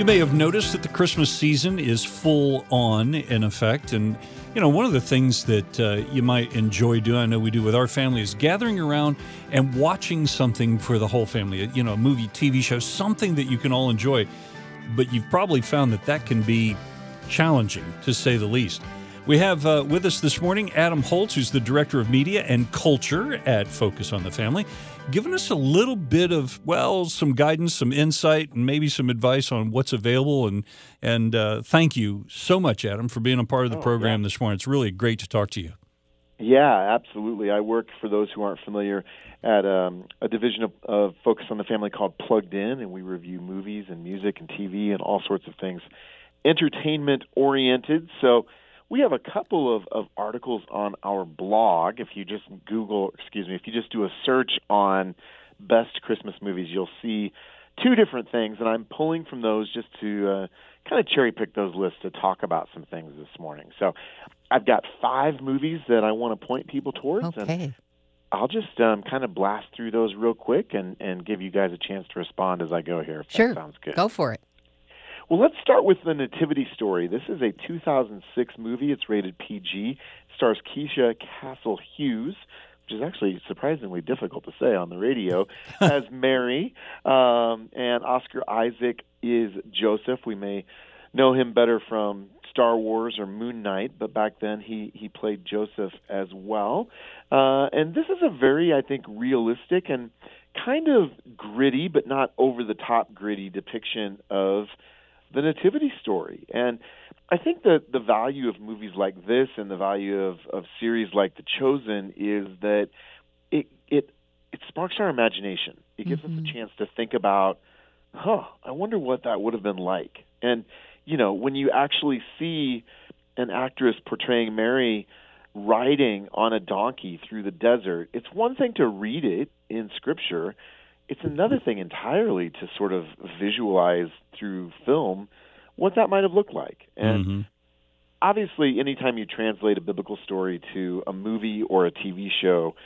You may have noticed that the Christmas season is full on in effect. And, you know, one of the things that uh, you might enjoy doing, I know we do with our family, is gathering around and watching something for the whole family, you know, a movie, TV show, something that you can all enjoy. But you've probably found that that can be challenging, to say the least. We have uh, with us this morning Adam Holz, who's the Director of Media and Culture at Focus on the Family, giving us a little bit of, well, some guidance, some insight, and maybe some advice on what's available. And, and uh, thank you so much, Adam, for being a part of the Oh, program yeah. this morning. It's really great to talk to you. Yeah, absolutely. I work for those who aren't familiar at um, a division of, of Focus on the Family called Plugged In, and we review movies and music and TV and all sorts of things entertainment oriented. So we have a couple of, of articles on our blog. If you just Google, excuse me, if you just do a search on best Christmas movies, you'll see two different things, and I'm pulling from those just to uh, kind of cherry pick those lists to talk about some things this morning. So I've got five movies that I want to point people towards, and I'll just um, kind of blast through those real quick and, and give you guys a chance to respond as I go here. Sure. sounds good. Go for it. Well, let's start with the Nativity Story. This is a 2006 movie. It's rated PG. It stars Keisha Castle Hughes, which is actually surprisingly difficult to say on the radio, as Mary. Um, and Oscar Isaac is Joseph. We may know him better from Star Wars or Moon Knight, but back then he, he played Joseph as well. Uh, and this is a very, I think, realistic and kind of gritty, but not over the top gritty depiction of the nativity story. And I think that the value of movies like this and the value of, of series like The Chosen is that it it it sparks our imagination. It gives us a mm-hmm. chance to think about, huh, I wonder what that would have been like. And you know, when you actually see an actress portraying Mary riding on a donkey through the desert, it's one thing to read it in scripture. It's another thing entirely to sort of visualize through film what that might have looked like. And Mhm. obviously, anytime you translate a biblical story to a movie or a TV show,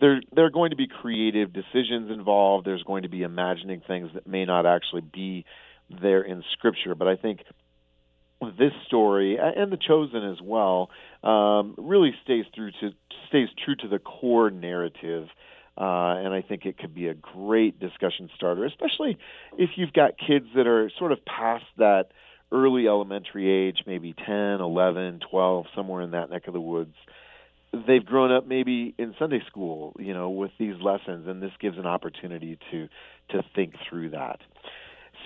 there there are going to be creative decisions involved. There's going to be imagining things that may not actually be there in Scripture. But I think this story and the chosen as well um, really stays through to stays true to the core narrative. Uh, and I think it could be a great discussion starter, especially if you've got kids that are sort of past that early elementary age, maybe 10, 11, 12, somewhere in that neck of the woods. They've grown up maybe in Sunday school, you know, with these lessons, and this gives an opportunity to to think through that.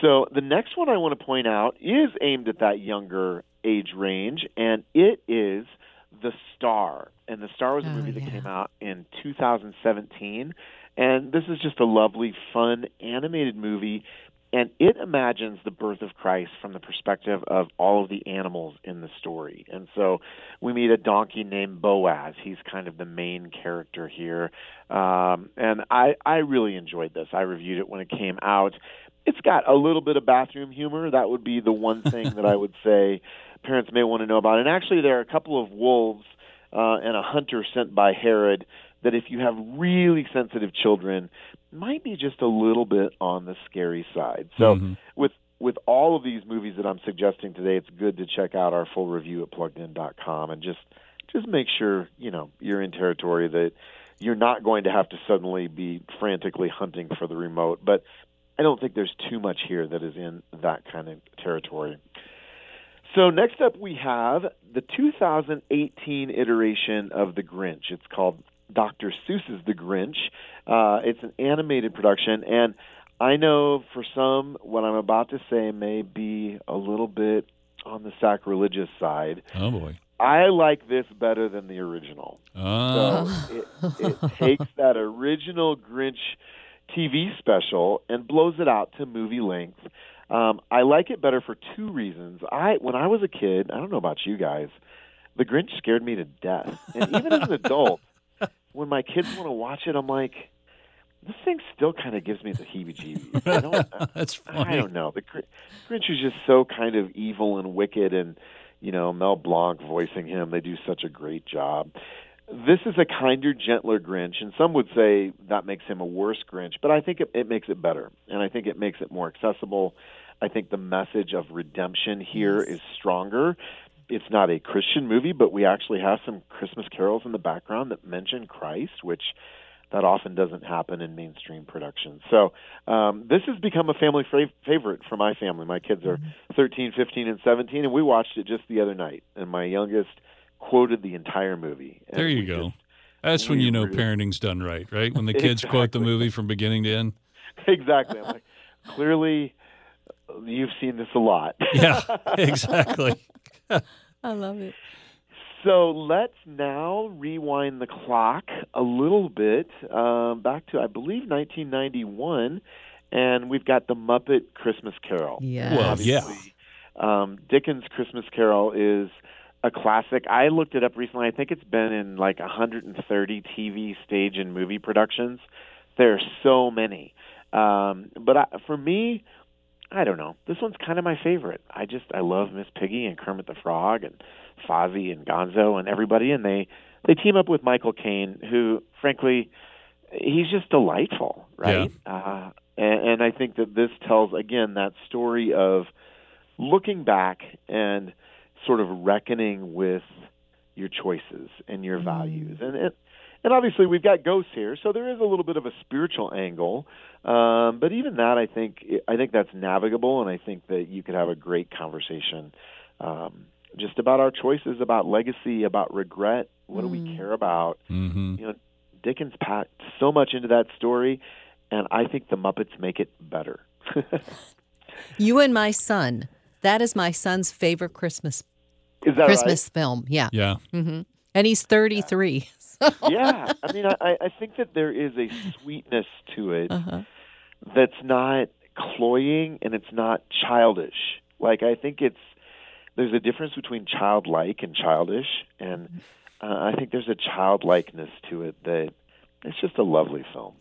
So the next one I want to point out is aimed at that younger age range, and it is The Star. And The Star was a Oh, movie that yeah. came out in 2017, and this is just a lovely, fun animated movie. And it imagines the birth of Christ from the perspective of all of the animals in the story. And so we meet a donkey named Boaz. He's kind of the main character here. Um, and I, I really enjoyed this. I reviewed it when it came out. It's got a little bit of bathroom humor. That would be the one thing that I would say parents may want to know about. And actually, there are a couple of wolves uh, and a hunter sent by Herod that, if you have really sensitive children, might be just a little bit on the scary side. So, Mhm. with with all of these movies that I'm suggesting today, it's good to check out our full review at pluggedin.com and just just make sure you know you're in territory that you're not going to have to suddenly be frantically hunting for the remote. But I don't think there's too much here that is in that kind of territory. So next up, we have the 2018 iteration of The Grinch. It's called Dr. Seuss's The Grinch. Uh, it's an animated production, and I know for some, what I'm about to say may be a little bit on the sacrilegious side. Oh, boy. I like this better than the original. Uh, So it, it takes that original Grinch TV special and blows it out to movie length. Um, I like it better for two reasons. I when I was a kid, I don't know about you guys, the Grinch scared me to death. And even as an adult, when my kids want to watch it, I'm like, this thing still kind of gives me the heebie-jeebies. I don't, that's I don't know. The Gr- Grinch is just so kind of evil and wicked, and you know Mel Blanc voicing him. They do such a great job. this is a kinder, gentler Grinch, and some would say that makes him a worse Grinch, but I think it, it makes it better, and I think it makes it more accessible. I think the message of redemption here Yes. is stronger. It's not a Christian movie, but we actually have some Christmas carols in the background that mention Christ, which that often doesn't happen in mainstream productions. So um, this has become a family fav- favorite for my family. My kids are 13, 15, and 17, and we watched it just the other night. And my youngest quoted the entire movie. There you go. just- That's when you know really- parenting's done right, right? When the kids quote the movie from beginning to end. exactly. I'm like, clearly, you've seen this a lot. Yeah, exactly. I love it. So let's now rewind the clock a little bit um, back to, I believe, 1991, and we've got the Muppet Christmas Carol. Yeah. Well, yeah. Um, Dickens' Christmas Carol is a classic. I looked it up recently. I think it's been in like 130 TV, stage, and movie productions. There are so many. Um, but I, for me, I don't know. This one's kind of my favorite. I just I love Miss Piggy and Kermit the Frog and Fozzie and Gonzo and everybody, and they they team up with Michael Caine, who frankly he's just delightful, right? Uh, and, and I think that this tells again that story of looking back and sort of reckoning with your choices and your values, and it. And obviously, we've got ghosts here, so there is a little bit of a spiritual angle. Um, but even that, I think, I think that's navigable, and I think that you could have a great conversation um, just about our choices, about legacy, about regret. What do we care about? hmm You know, Dickens packed so much into that story, and I think the Muppets make it better. You and my son. That is my son's favorite Christmas is that Christmas film. Yeah. Yeah. hmm And he's 33. right? Yeah, I mean, I, I think that there is a sweetness to it Uh-huh. that's not cloying and it's not childish. Like I think it's there's a difference between childlike and childish, and uh, I think there's a childlikeness to it that it's just a lovely film.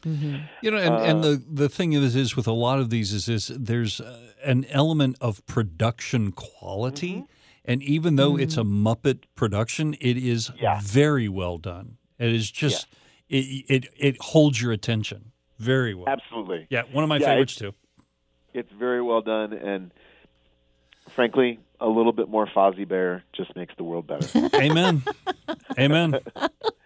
You know, and, and Uh, the the thing is, is with a lot of these is is there's uh, an element of production quality, Mm-hmm. And even though it's a mm. Muppet production, it is Yeah. very well done. It is just it, it it holds your attention very well. Absolutely, Yeah, one of my Yeah, favorites too. it's very well done, and frankly, a little bit more Fozzie Bear just makes the world better. Amen. Amen.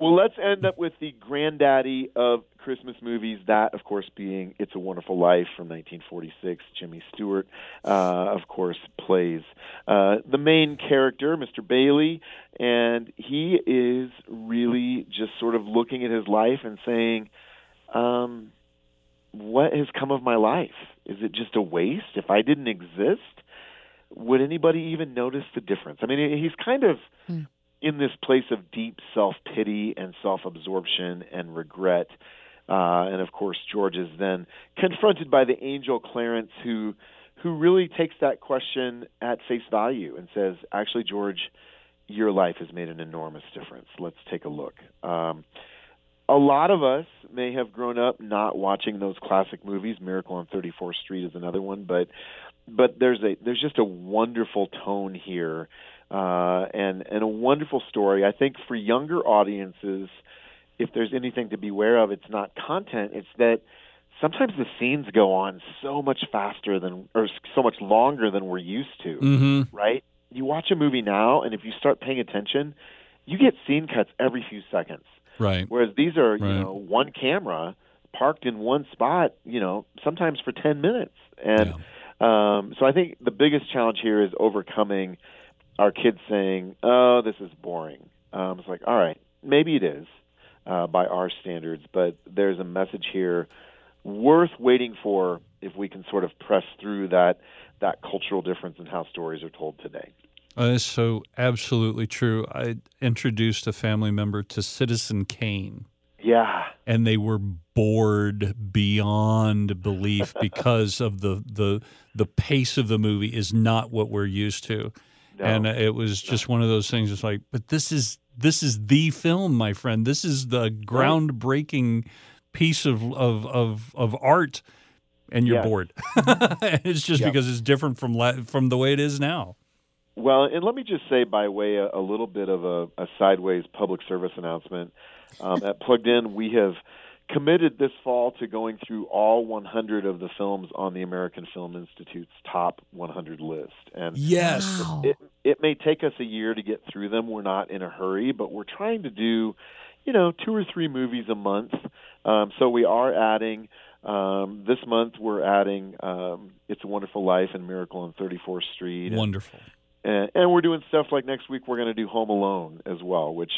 well, let's end up with the granddaddy of Christmas movies. That, of course, being "It's a Wonderful Life" from 1946. Jimmy Stewart, uh, of course, plays uh, the main character, Mr. Bailey, and he is really just sort of looking at his life and saying, um, "What has come of my life? Is it just a waste? If I didn't exist?" Would anybody even notice the difference? I mean, he's kind of in this place of deep self pity and self absorption and regret. Uh, and of course, George is then confronted by the angel Clarence, who who really takes that question at face value and says, "Actually, George, your life has made an enormous difference. Let's take a look." Um, a lot of us may have grown up not watching those classic movies. Miracle on 34th Street is another one, but but there's a there's just a wonderful tone here uh, and and a wonderful story. I think for younger audiences, if there's anything to beware of, it's not content. It's that sometimes the scenes go on so much faster than or so much longer than we're used to. hmm Right? You watch a movie now, and if you start paying attention, you get scene cuts every few seconds. Right. Whereas these are, you know, one camera parked in one spot, you know, sometimes for 10 minutes. And um, so I think the biggest challenge here is overcoming our kids saying, oh, this is boring. Um, it's like, all right, maybe it is uh, by our standards, but there's a message here worth waiting for if we can sort of press through that that cultural difference in how stories are told today. That is so absolutely true. I introduced a family member to Citizen Kane. Yeah. and they were bored beyond belief because of the the the pace of the movie is not what we're used to No. and it was just one of those things it's like but this is this is the film my friend this is the groundbreaking piece of of of, of art and you're Yes. bored it's just Yep. because it's different from la- from the way it is now Well, and let me just say, by way a, a little bit of a, a sideways public service announcement, um, at Plugged In, we have committed this fall to going through all 100 of the films on the American Film Institute's top 100 list. And Yes. Wow. it it may take us a year to get through them. We're not in a hurry, but we're trying to do, you know, two or three movies a month. Um, so we are adding. Um, this month we're adding um, "It's a Wonderful Life" and "Miracle on 34th Street," and, Wonderful. and, and we're doing stuff like next week we're going to do Home Alone as well, which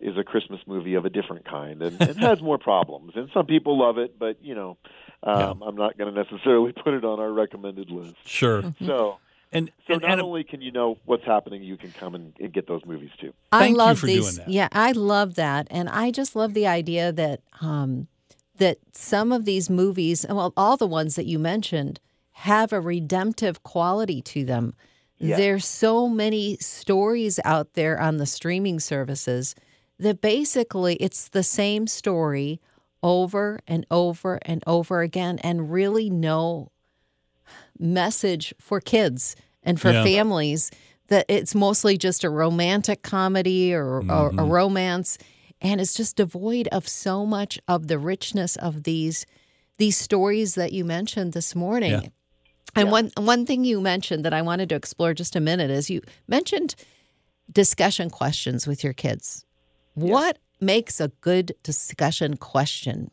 is a Christmas movie of a different kind and, and has more problems. And some people love it, but you know, um, I'm not going to necessarily put it on our recommended list. Sure. So. And, So and not Adam, only can you know what's happening, you can come and, and get those movies too. I Thank you love for these. doing that. Yeah, I love that, and I just love the idea that um, that some of these movies, well, all the ones that you mentioned, have a redemptive quality to them. Yeah. There's so many stories out there on the streaming services that basically it's the same story over and over and over again, and really no message for kids and for Yeah. families that it's mostly just a romantic comedy or, or Mm-hmm. a romance and it's just devoid of so much of the richness of these these stories that you mentioned this morning Yeah. and one one thing you mentioned that I wanted to explore just a minute is you mentioned discussion questions with your kids what makes a good discussion question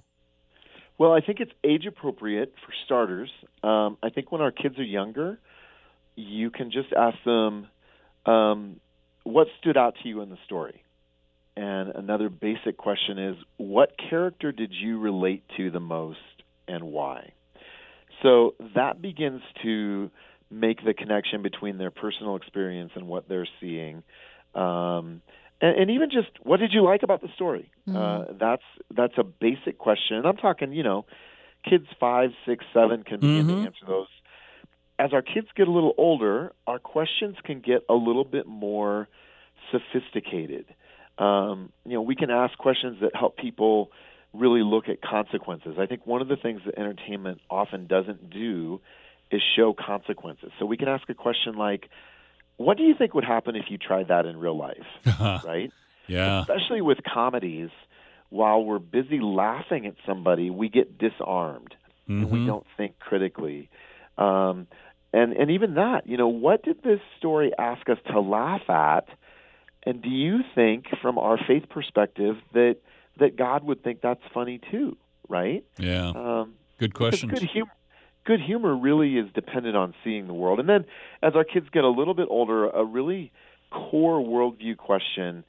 Well, I think it's age appropriate for starters. Um, I think when our kids are younger, you can just ask them, um, "What stood out to you in the story?" And another basic question is, "What character did you relate to the most, and why?" So that begins to make the connection between their personal experience and what they're seeing. Um, and, and even just what did you like about the story? Uh, that's that's a basic question. And I'm talking, you know, kids five, six, seven can begin Mhm. to answer those. As our kids get a little older, our questions can get a little bit more sophisticated. Um, you know, we can ask questions that help people really look at consequences. I think one of the things that entertainment often doesn't do is show consequences. So we can ask a question like, "What do you think would happen if you tried that in real life?" right? yeah. especially with comedies, while we're busy laughing at somebody, we get disarmed and we Mhm. don't think critically. Um, and and even that, you know, what did this story ask us to laugh at? And do you think, from our faith perspective, that that God would think that's funny too? Right? Yeah. Um, Good question. Good humor, good humor really is dependent on seeing the world. And then as our kids get a little bit older, a really core worldview question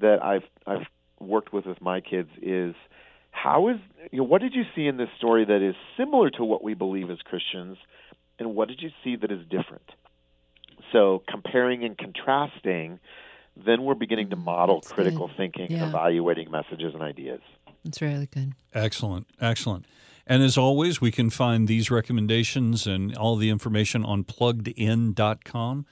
that I've I've worked with with my kids is how is you know what did you see in this story that is similar to what we believe as Christians, and what did you see that is different? So comparing and contrasting, then we're beginning to model That's critical good. thinking Yeah. and evaluating messages and ideas. That's really good Excellent. Excellent. And as always, we can find these recommendations and all the information on pluggedin.com.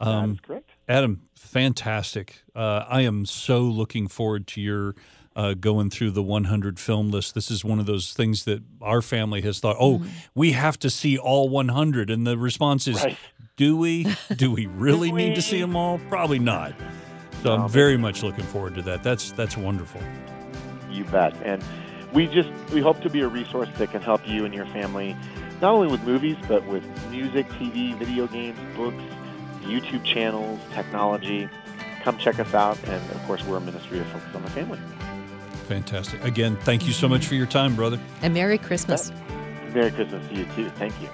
Um, is correct. Adam, fantastic. Uh, I am so looking forward to your uh, going through the 100 film list. This is one of those things that our family has thought, oh, we have to see all 100. And the response is, Right. do we? Do we really need to see them all? Probably not. So I'm very much looking forward to that. That's that's wonderful. You bet. And we just we hope to be a resource that can help you and your family not only with movies but with music, TV, video games, books, YouTube channels, technology. Come check us out and of course we're a ministry of focus on the family. Fantastic. Again, thank you so much for your time, brother. and merry christmas Merry Christmas to you too. Thank you.